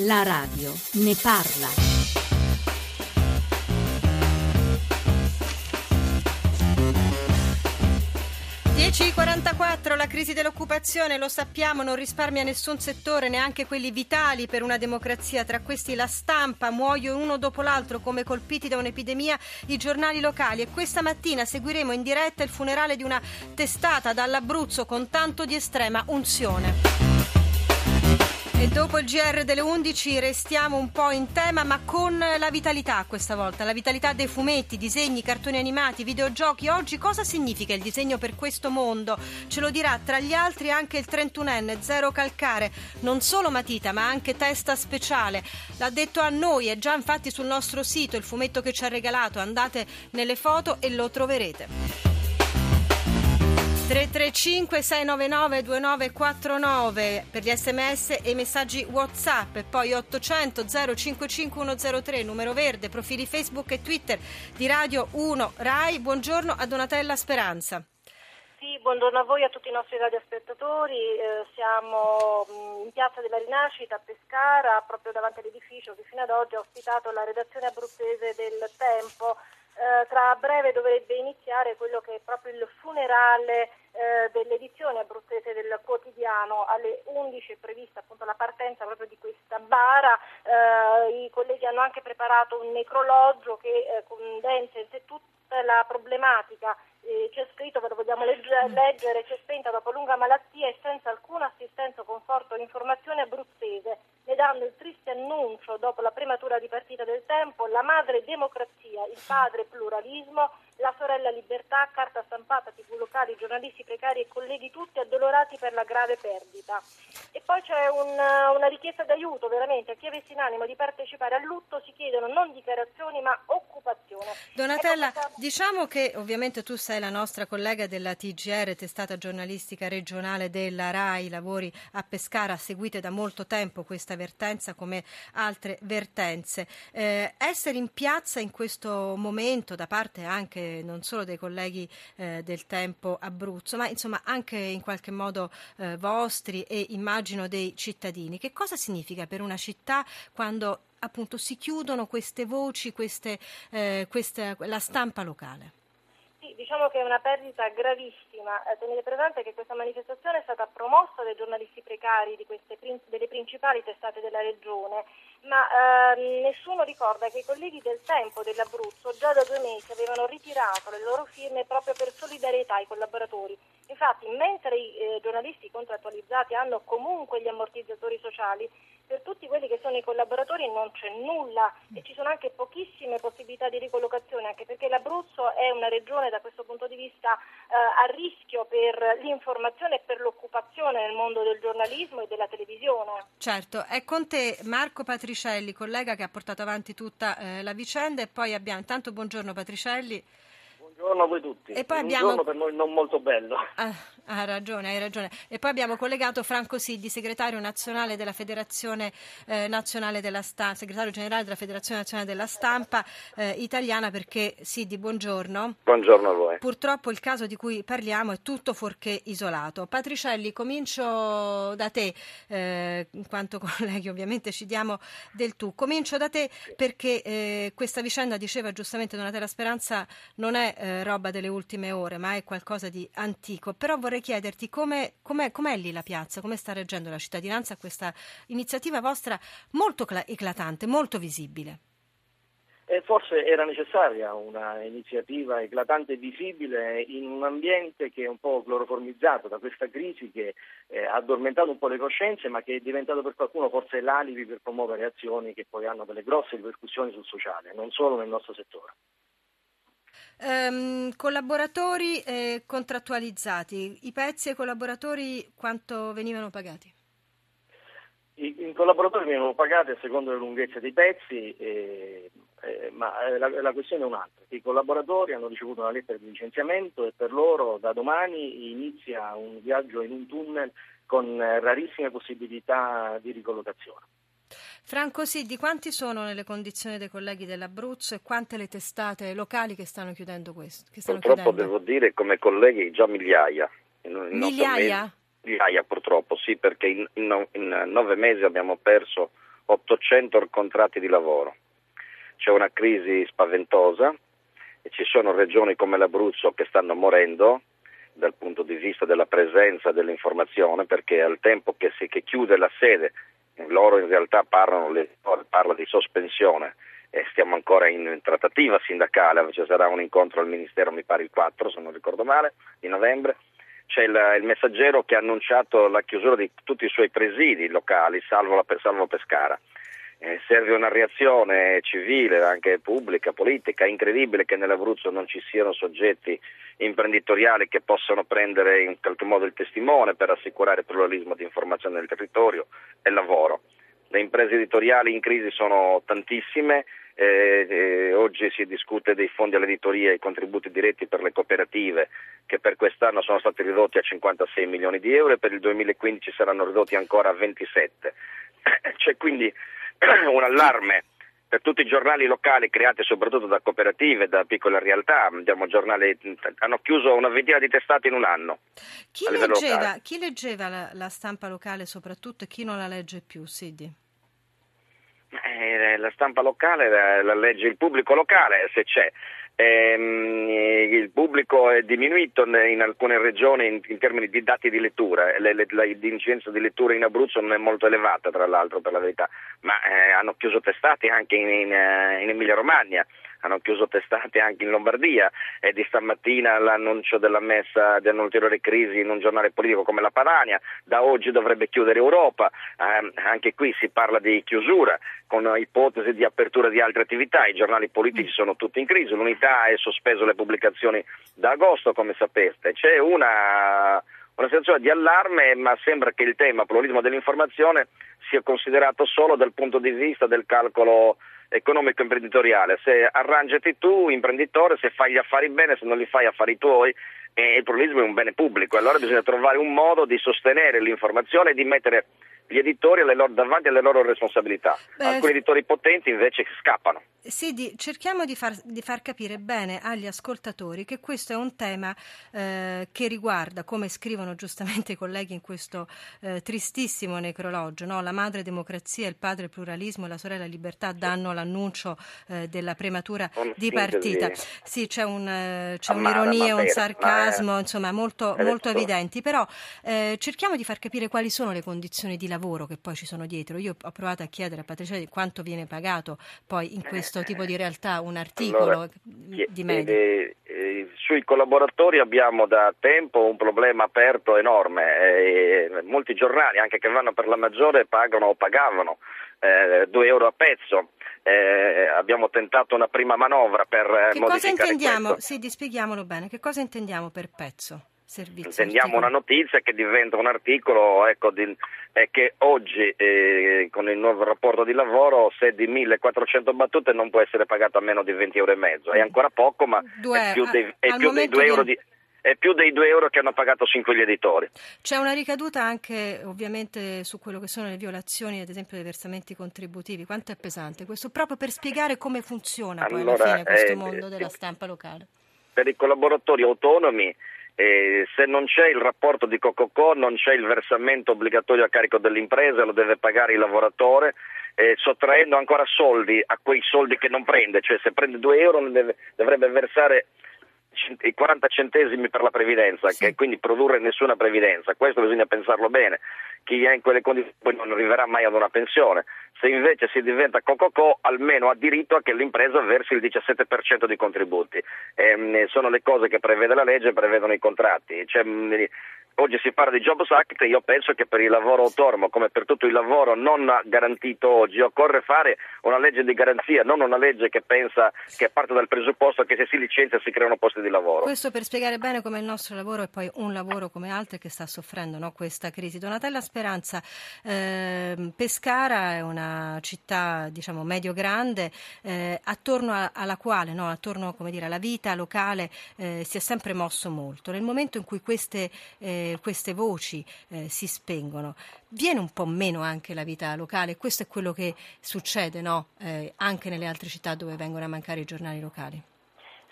La radio ne parla. ...10.44, la crisi dell'occupazione, lo sappiamo, non risparmia nessun settore, neanche quelli vitali per una democrazia. Tra questi la stampa, muoiono uno dopo l'altro come colpiti da un'epidemia i giornali locali. E questa mattina seguiremo in diretta il funerale di una testata dall'Abruzzo con tanto di estrema unzione. E dopo il GR delle 11 restiamo un po' in tema, ma con la vitalità questa volta, la vitalità dei fumetti, disegni, cartoni animati, videogiochi. Oggi cosa significa il disegno per questo mondo? Ce lo dirà tra gli altri anche il 31enne Zero Calcare, non solo matita, ma anche testa speciale. L'ha detto a noi, è già infatti sul nostro sito il fumetto che ci ha regalato. Andate nelle foto e lo troverete. 335 699 2949 per gli sms e i messaggi whatsapp. E poi 800 055 103 numero verde profili facebook e twitter di Radio 1 RAI. Buongiorno a Donatella Speranza. Sì, buongiorno a voi e a tutti i nostri radiospettatori. Eh, siamo mm, in piazza della Rinascita a Pescara, proprio davanti all'edificio che fino ad oggi ha ospitato la redazione abruzzese del Tempo eh, tra breve dovrebbe iniziare quello che è proprio il funerale eh, dell'edizione abruzzese del quotidiano. Alle 11 è prevista appunto la partenza proprio di questa bara. Eh, I colleghi hanno anche preparato un necrologio che eh, condensa in sé tutta la problematica eh, c'è scritto, ve lo vogliamo legge- leggere, c'è spenta dopo lunga malattia e senza alcuna assistenza, conforto o informazione abruzzese, ne dando il triste annuncio dopo la prematura dipartita del tempo, la madre democrazia, il padre pluralismo, la sorella libertà, carta stampata, tv locali, giornalisti precari e colleghi tutti addolorati per la grave perdita. E poi c'è un, una richiesta d'aiuto veramente a chi avesse in animo di partecipare al lutto, si chiedono non dichiarazioni ma occupazione. Donatella, ecco diciamo che ovviamente tu sei la nostra collega della TGR, testata giornalistica regionale della RAI, lavori a Pescara, seguite da molto tempo questa vertenza come altre vertenze. Eh, essere in piazza in questo momento da parte anche non solo dei colleghi eh, del tempo Abruzzo, ma insomma anche in qualche modo eh, vostri e immagino dei cittadini. Che cosa significa per una città quando appunto si chiudono queste voci, queste, eh, questa, la stampa locale? Sì, diciamo che è una perdita gravissima. Eh, tenete presente che questa manifestazione è stata promossa dai giornalisti precari queste, delle principali testate della regione, ma eh, nessuno ricorda che i colleghi del Tempo dell'Abruzzo già da due mesi avevano ritirato le loro firme proprio per solidarietà ai collaboratori. Infatti, mentre i eh, giornalisti contrattualizzati hanno comunque gli ammortizzatori sociali, per tutti quelli che sono i collaboratori non c'è nulla e ci sono anche pochissime possibilità di ricollocazione, anche perché l'Abruzzo è una regione da questo punto di vista eh, a rischio per l'informazione e per l'occupazione nel mondo del giornalismo e della televisione. Certo, è con te Marco Patricielli, collega che ha portato avanti tutta eh, la vicenda e poi abbiamo, intanto buongiorno Patricielli. Buongiorno a voi tutti. E poi abbiamo... Un giorno per noi non molto bello. Ah, hai ragione, hai ragione. E poi abbiamo collegato Franco Siddi, segretario nazionale della Federazione eh, Nazionale della Stampa, segretario generale della Federazione Nazionale della Stampa eh, italiana, perché Siddi, buongiorno. Buongiorno a voi. Purtroppo il caso di cui parliamo è tutto fuorché isolato. Patricielli, comincio da te, eh, in quanto colleghi ovviamente ci diamo del tu. Comincio da te perché eh, questa vicenda, diceva giustamente Donatella Speranza, non è eh, roba delle ultime ore, ma è qualcosa di antico. Però vorrei chiederti come, com'è, com'è lì la piazza, come sta reggendo la cittadinanza a questa iniziativa vostra molto eclatante, molto visibile. E forse era necessaria un'iniziativa eclatante e visibile in un ambiente che è un po' cloroformizzato da questa crisi che eh, ha addormentato un po' le coscienze ma che è diventato per qualcuno forse l'alibi per promuovere azioni che poi hanno delle grosse ripercussioni sul sociale, non solo nel nostro settore. Um, collaboratori eh, contrattualizzati, i pezzi ai collaboratori quanto venivano pagati? I, I, collaboratori venivano pagati a seconda della lunghezza dei pezzi, eh, eh, ma la, la, questione è un'altra. I collaboratori hanno ricevuto una lettera di licenziamento e per loro da domani inizia un viaggio in un tunnel con rarissime possibilità di ricollocazione. Franco Siddi, quanti sono nelle condizioni dei colleghi dell'Abruzzo e quante le testate locali che stanno chiudendo questo? Stanno purtroppo chiudendo? devo dire come colleghi già migliaia. In, migliaia? Mesi, migliaia purtroppo, sì, perché in, in, in, nove mesi abbiamo perso 800 contratti di lavoro. C'è una crisi spaventosa e ci sono regioni come l'Abruzzo che stanno morendo dal punto di vista della presenza dell'informazione perché al tempo che si che chiude la sede loro in realtà parlano, parla di sospensione e stiamo ancora in trattativa sindacale, ci sarà un incontro al Ministero, mi pare il 4 se non ricordo male, di novembre. C'è il, il messaggero che ha annunciato la chiusura di tutti i suoi presidi locali, salvo, la, salvo Pescara. Eh, serve una reazione civile, anche pubblica, politica. È incredibile che nell'Abruzzo non ci siano soggetti imprenditoriali che possano prendere in qualche modo il testimone per assicurare pluralismo di informazione nel territorio e lavoro. Le imprese editoriali in crisi sono tantissime, eh, eh, oggi si discute dei fondi all'editoria e i contributi diretti per le cooperative che per quest'anno sono stati ridotti a 56 milioni di euro e per il 2015 saranno ridotti ancora a 27. C'è quindi un allarme per tutti i giornali locali creati soprattutto da cooperative, da piccole realtà, giornali, hanno chiuso una ventina di testate in un anno. Chi leggeva, chi leggeva la, la, stampa locale soprattutto e chi non la legge più, Sidi? Eh, la stampa locale la, la legge il pubblico locale se c'è. Ehm, il pubblico è diminuito in alcune regioni in, in termini di dati di lettura, le, le, l'incidenza di lettura in Abruzzo non è molto elevata tra l'altro per la verità, ma eh, hanno chiuso testate anche in, in, eh, in Emilia Romagna hanno chiuso testate anche in Lombardia e di stamattina l'annuncio della messa di un'ulteriore crisi in un giornale politico come la Padania, da oggi dovrebbe chiudere Europa, eh, anche qui si parla di chiusura con ipotesi di apertura di altre attività, i giornali politici sono tutti in crisi, l'unità ha sospeso le pubblicazioni da agosto come sapete, c'è una una situazione di allarme, ma sembra che il tema pluralismo dell'informazione sia considerato solo dal punto di vista del calcolo economico imprenditoriale. Se arrangiati tu, imprenditore, se fai gli affari bene, se non li fai affari tuoi, eh, il pluralismo è un bene pubblico. Allora bisogna trovare un modo di sostenere l'informazione e di mettere gli editori alle loro, davanti alle loro responsabilità. Beh, Alcuni editori potenti invece scappano. Sidi, cerchiamo di far, di far, capire bene agli ascoltatori che questo è un tema eh, che riguarda, come scrivono giustamente i colleghi in questo eh, tristissimo necrologio, no? la madre democrazia, il padre pluralismo e la sorella libertà danno l'annuncio eh, della prematura un di partita. Sì, c'è, un, eh, c'è un'ironia, un sarcasmo, insomma, molto, molto evidenti, però eh, cerchiamo di far capire quali sono le condizioni di lavoro che poi ci sono dietro. Io ho provato a chiedere a Patricia quanto viene pagato poi in questo questo tipo di realtà un articolo allora, di media? Eh, eh, sui collaboratori abbiamo da tempo un problema aperto enorme. Eh, molti giornali, anche che vanno per la maggiore, pagano o pagavano 2 eh, euro a pezzo. Eh, abbiamo tentato una prima manovra per che cosa intendiamo? Sì, spieghiamolo bene. Che cosa intendiamo per pezzo? Servizio Intendiamo una notizia che diventa un articolo ecco, di, è che oggi eh, con il nuovo rapporto di lavoro se di 1400 battute non può essere pagato a meno di 20 euro e mezzo. È ancora poco ma Due, è più dei, è più dei 2 di... euro di è più dei 2 euro che hanno pagato sin quegli editori. C'è una ricaduta anche ovviamente su quello che sono le violazioni, ad esempio dei versamenti contributivi. Quanto è pesante questo? Proprio per spiegare come funziona allora, poi alla fine questo eh, mondo della stampa locale. Per i collaboratori autonomi eh, se non c'è il rapporto di Cococò non c'è il versamento obbligatorio a carico dell'impresa, lo deve pagare il lavoratore, eh, sottraendo ancora soldi a quei soldi che non prende, cioè se prende 2 euro deve, dovrebbe versare i 40 centesimi per la previdenza, sì. che quindi produrre nessuna previdenza, questo bisogna pensarlo bene, chi è in quelle condizioni non arriverà mai ad una pensione, se invece si diventa Cococò almeno ha diritto a che l'impresa versi il 17% di contributi, eh, sono le cose che prevede la legge e prevedono i contratti, cioè, Oggi si parla di Jobs Act io penso che per il lavoro autonomo, come per tutto il lavoro non garantito oggi, occorre fare una legge di garanzia, non una legge che pensa che parte dal presupposto che se si licenzia si creano posti di lavoro. Questo per spiegare bene come il nostro lavoro è poi un lavoro come altri che sta soffrendo no? questa crisi. Donatella Speranza, eh, Pescara è una città diciamo medio-grande eh, attorno a, alla quale, no? attorno dire, alla vita locale eh, si è sempre mosso molto. Nel momento in cui queste eh, queste voci eh, si spengono, viene un po' meno anche la vita locale. Questo è quello che succede no? eh, anche nelle altre città dove vengono a mancare i giornali locali.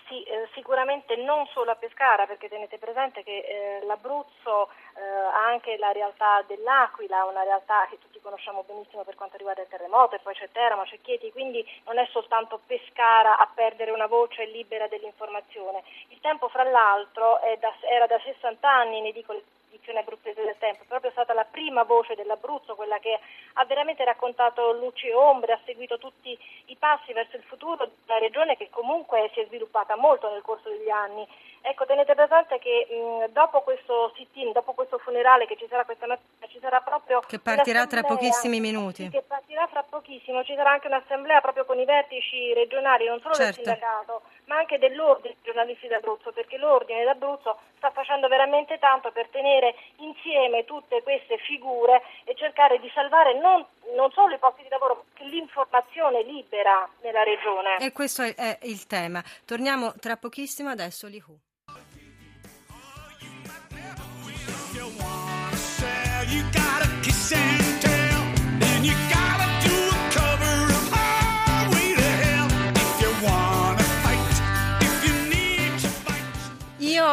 Sì, eh, sicuramente non solo a Pescara, perché tenete presente che eh, l'Abruzzo eh, ha anche la realtà dell'Aquila, una realtà che tutti conosciamo benissimo per quanto riguarda il terremoto, e poi c'è Teramo, c'è Chieti, quindi non è soltanto Pescara a perdere una voce libera dell'informazione. Il tempo, fra l'altro, da, era da 60 anni in edicole edizione abruzzese del tempo, è proprio stata la prima voce dell'Abruzzo, quella che ha veramente raccontato luci e ombre, ha seguito tutti i passi verso il futuro di una regione che comunque si è sviluppata molto nel corso degli anni. Ecco, tenete presente che mh, dopo questo sit-in, dopo questo funerale che ci sarà questa mattina, sarà proprio... Che partirà tra pochissimi minuti. Che partirà fra pochissimo, ci sarà anche un'assemblea proprio con i vertici regionali, non solo certo. del sindacato, ma anche dell'ordine dei giornalisti d'Abruzzo, perché l'ordine d'Abruzzo sta facendo veramente tanto per tenere insieme tutte queste figure e cercare di salvare non, non solo i posti di lavoro, ma l'informazione libera nella regione. E questo è, il tema. Torniamo tra pochissimo adesso, Lihu. sand.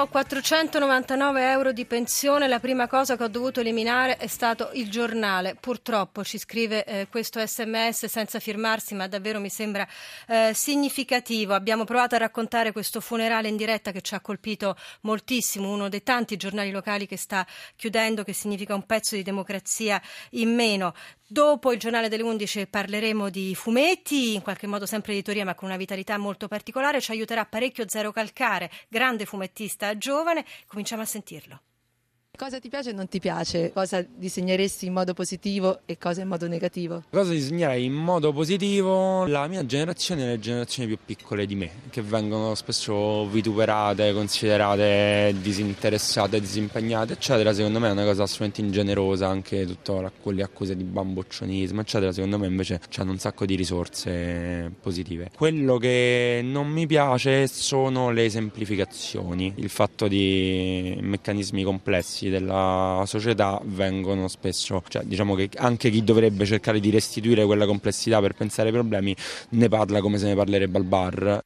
Ho 499 euro di pensione, la prima cosa che ho dovuto eliminare è stato il giornale. Purtroppo ci scrive eh, questo sms senza firmarsi, ma davvero mi sembra eh, significativo. Abbiamo provato a raccontare questo funerale in diretta che ci ha colpito moltissimo, uno dei tanti giornali locali che sta chiudendo, che significa un pezzo di democrazia in meno. Dopo il giornale delle 11 parleremo di fumetti, in qualche modo sempre editoria ma con una vitalità molto particolare, ci aiuterà parecchio Zero Calcare, grande fumettista giovane, cominciamo a sentirlo. Cosa ti piace e non ti piace? Cosa disegneresti in modo positivo e cosa in modo negativo? Cosa disegnerei in modo positivo? La mia generazione e le generazioni più piccole di me, che vengono spesso vituperate, considerate disinteressate, disimpegnate, eccetera. Secondo me è una cosa assolutamente ingenerosa, anche tutte quelle accuse di bamboccionismo, eccetera. Secondo me invece hanno un sacco di risorse positive. Quello che non mi piace sono le semplificazioni, il fatto di meccanismi complessi della società vengono spesso, cioè diciamo che anche chi dovrebbe cercare di restituire quella complessità per pensare ai problemi ne parla come se ne parlerebbe al bar.